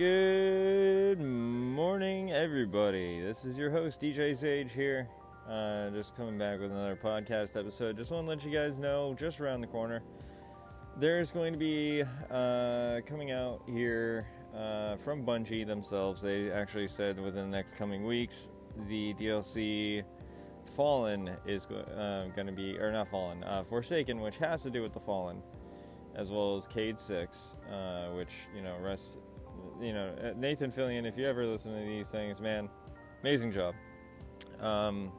Good morning, everybody. This is your host, DJ Xage, here. Uh, just coming back with another podcast episode. Just want to let you guys know, just around the corner, there's going to be uh, coming out here uh, from Bungie themselves. They actually said within the next coming weeks, the DLC Fallen is uh, going to be, or not Fallen, uh, Forsaken, which has to do with the Fallen, as well as Cayde 6, uh, which, you know, rest, you know, uh, Nathan Fillion, if you ever listen to these things, man, amazing job. Um,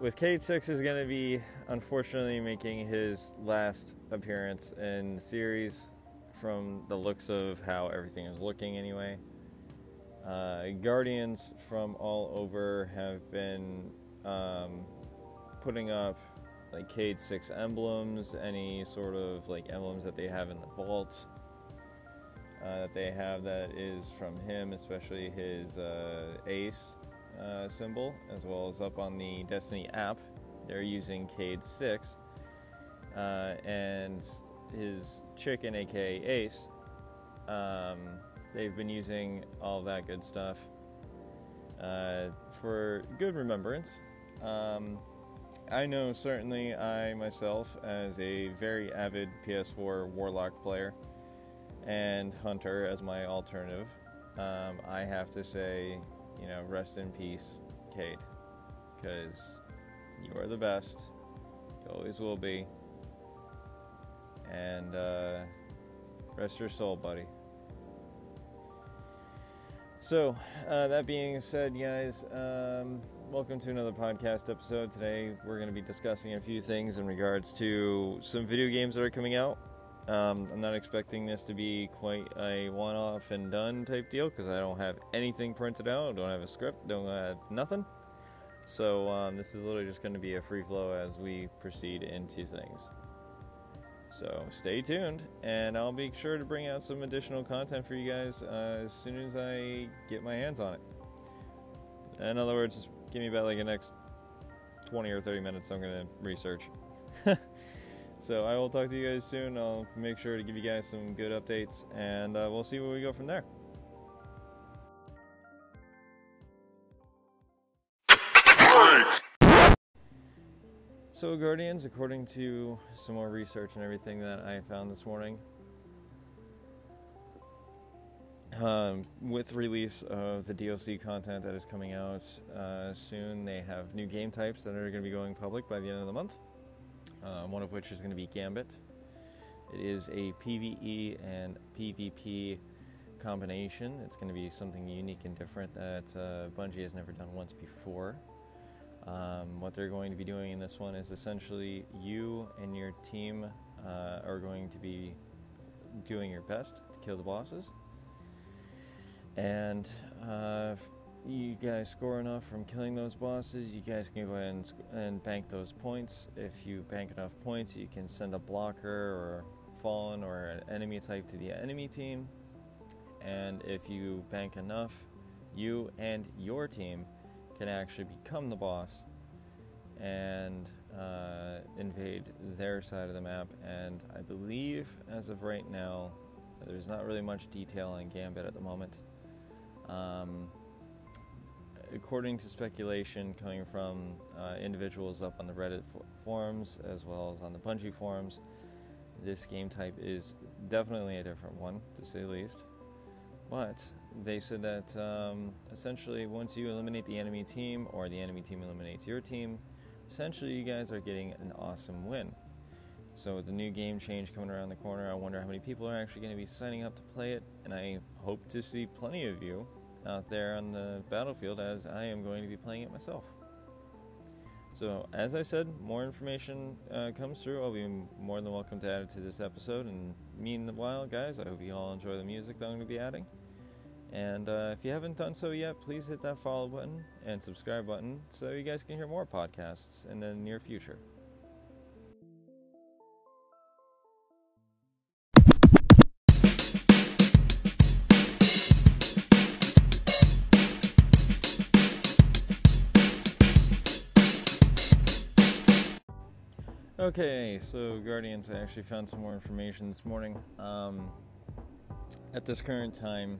with Cayde 6 is going to be unfortunately making his last appearance in the series from the looks of how everything is looking anyway. Uh, guardians from all over have been um, putting up like Cayde 6 emblems, any sort of like emblems that they have in the vault uh, that they have that is from him, especially his uh, ace uh, symbol, as well as up on the Destiny app. They're using Cayde 6 uh, and his chicken, aka Ace. Um, they've been using all that good stuff uh, for good remembrance. Um, I know certainly I myself, as a very avid PS4 Warlock player and Hunter as my alternative, um, I have to say, you know, rest in peace, Cayde, because you are the best. You always will be. And uh, rest your soul, buddy. So, uh, that being said, guys, um, welcome to another podcast episode. Today, we're going to be discussing a few things in regards to some video games that are coming out. Um, I'm not expecting this to be quite a one off and done type deal because I don't have anything printed out, don't have a script, don't have nothing. So, um, this is literally just going to be a free flow as we proceed into things. So stay tuned, and I'll be sure to bring out some additional content for you guys uh, as soon as I get my hands on it. In other words, give me about like the next 20 or 30 minutes. I'm going to research. so I will talk to you guys soon. I'll make sure to give you guys some good updates, and uh, we'll see where we go from there. So, Guardians, according to some more research and everything that I found this morning, um, with release of the DLC content that is coming out uh, soon, they have new game types that are going to be going public by the end of the month. Uh, one of which is going to be Gambit. It is a PVE and PvP combination. It's going to be something unique and different that uh, Bungie has never done once before. Um, what they're going to be doing in this one is essentially you and your team uh, are going to be doing your best to kill the bosses. And uh, you guys score enough from killing those bosses, you guys can go ahead and, and bank those points. If you bank enough points, you can send a blocker or fallen or an enemy type to the enemy team. And if you bank enough, you and your team can actually become the boss and uh, invade their side of the map. And I believe, as of right now, there's not really much detail on Gambit at the moment. Um, according to speculation coming from uh, individuals up on the Reddit for- forums as well as on the Bungie forums, this game type is definitely a different one, to say the least. But they said that um, essentially once you eliminate the enemy team or the enemy team eliminates your team, essentially you guys are getting an awesome win. So with the new game change coming around the corner, I wonder how many people are actually going to be signing up to play it, and I hope to see plenty of you out there on the battlefield as I am going to be playing it myself. So, as I said, more information uh, comes through. I'll be more than welcome to add it to this episode. And meanwhile, guys, I hope you all enjoy the music that I'm going to be adding. And uh, if you haven't done so yet, please hit that follow button and subscribe button so you guys can hear more podcasts in the near future. Okay, so Guardians, I actually found some more information this morning. Um, at this current time,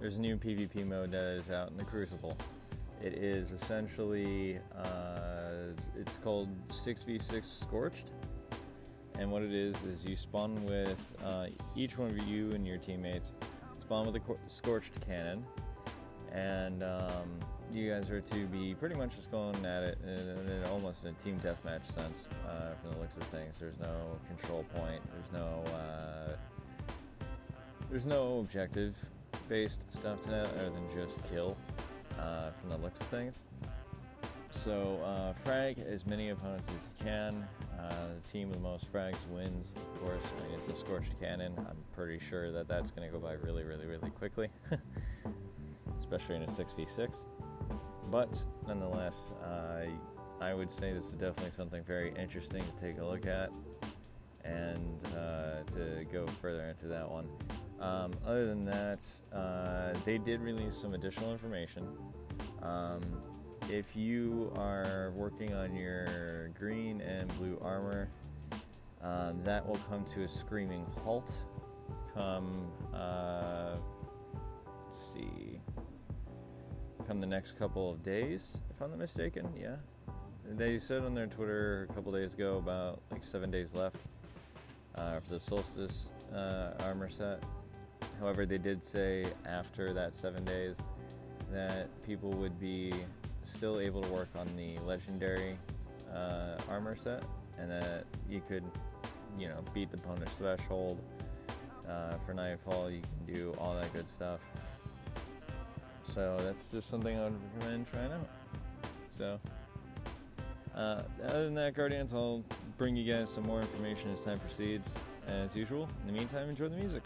there's a new PvP mode that is out in the Crucible. It is essentially, uh, it's called 6v6 Scorched. And what it is, is you spawn with, uh, each one of you and your teammates spawn with a Scorched cannon. And um, you guys are to be pretty much just going at it in, in almost in a team deathmatch sense uh, from the looks of things. There's no control point, there's no, uh, there's no objective based stuff to that other than just kill uh, from the looks of things. So uh, frag as many opponents as you can. Uh, the team with the most frags wins, of course. I mean, it's a scorched cannon. I'm pretty sure that that's going to go by really, really, really quickly, especially in a 6v6. But nonetheless, uh, I would say this is definitely something very interesting to take a look at and uh, to go further into that one. Um, other than that, uh, they did release some additional information. Um, if you are working on your green and blue armor, um, that will come to a screaming halt come, uh, let's see, come the next couple of days, if I'm not mistaken. Yeah. They said on their Twitter a couple days ago about like seven days left uh, for the Solstice uh, armor set. However, they did say after that seven days that people would be still able to work on the legendary uh, armor set, and that you could, you know, beat the punish threshold uh, for Nightfall. You can do all that good stuff. So that's just something I would recommend trying out. So, uh, other than that, Guardians, I'll bring you guys some more information as time proceeds. As usual, in the meantime, enjoy the music.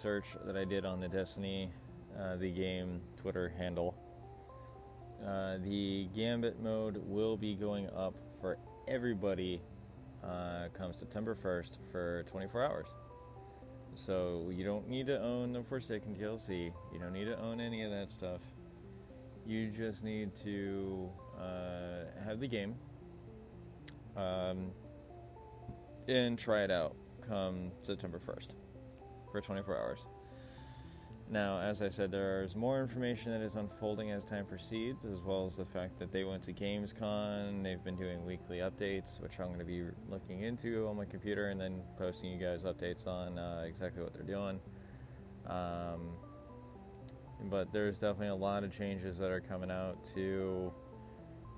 Research that I did on the Destiny, uh, the game Twitter handle, uh, the Gambit mode will be going up for everybody uh, come September 1st for 24 hours. So, you don't need to own the Forsaken DLC, you don't need to own any of that stuff. You just need to uh, have the game um, and try it out come September 1st for 24 hours. Now, as I said, there's more information that is unfolding as time proceeds, as well as the fact that they went to Gamescom. They've been doing weekly updates, which I'm going to be looking into on my computer and then posting you guys updates on uh, exactly what they're doing. Um, but there's definitely a lot of changes that are coming out to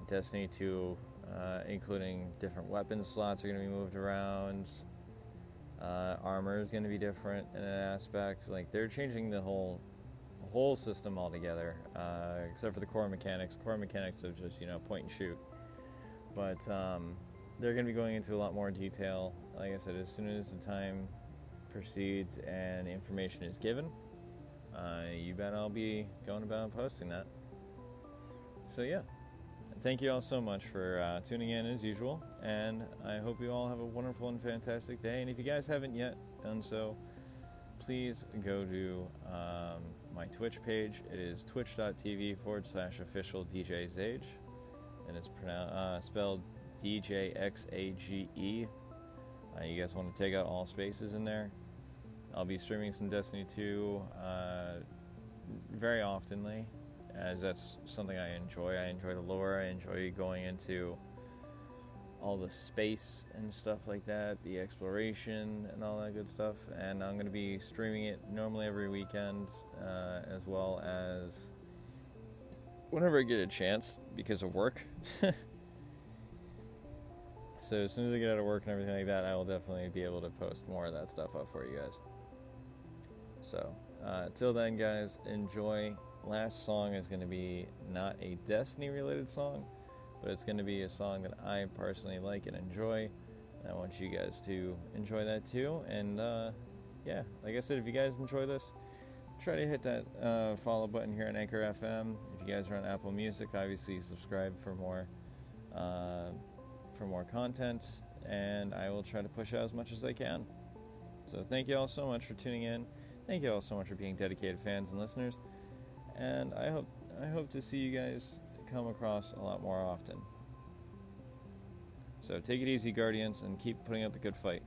Destiny 2, uh, including different weapon slots are going to be moved around. Uh, armor is going to be different in an aspect. Like they're changing the whole whole system altogether, uh, except for the core mechanics. Core mechanics of just you know point and shoot. But um, they're going to be going into a lot more detail. Like I said, as soon as the time proceeds and information is given, uh, you bet I'll be going about posting that. So yeah thank you all so much for uh, tuning in as usual. And I hope you all have a wonderful and fantastic day. And if you guys haven't yet done so, please go to um, my Twitch page. It is twitch.tv forward slash official DJ Xage. And it's pronounced, uh, spelled D J X A G E. Uh, you guys want to take out all spaces in there. I'll be streaming some Destiny 2 uh, very oftenly as that's something I enjoy. I enjoy the lore. I enjoy going into all the space and stuff like that, the exploration and all that good stuff. And I'm going to be streaming it normally every weekend, uh, as well as whenever I get a chance because of work. so as soon as I get out of work and everything like that, I will definitely be able to post more of that stuff up for you guys. So, uh, till then, guys, enjoy last song is going to be not a Destiny related song, but it's going to be a song that I personally like and enjoy. And I want you guys to enjoy that too. And uh, yeah, like I said, if you guys enjoy this, try to hit that uh, follow button here on Anchor FM. If you guys are on Apple Music, obviously subscribe for more uh, for more content, and I will try to push out as much as I can. So thank you all so much for tuning in. Thank you all so much for being dedicated fans and listeners, and I hope I hope to see you guys come across a lot more often. So take it easy, Guardians, and keep putting up the good fight.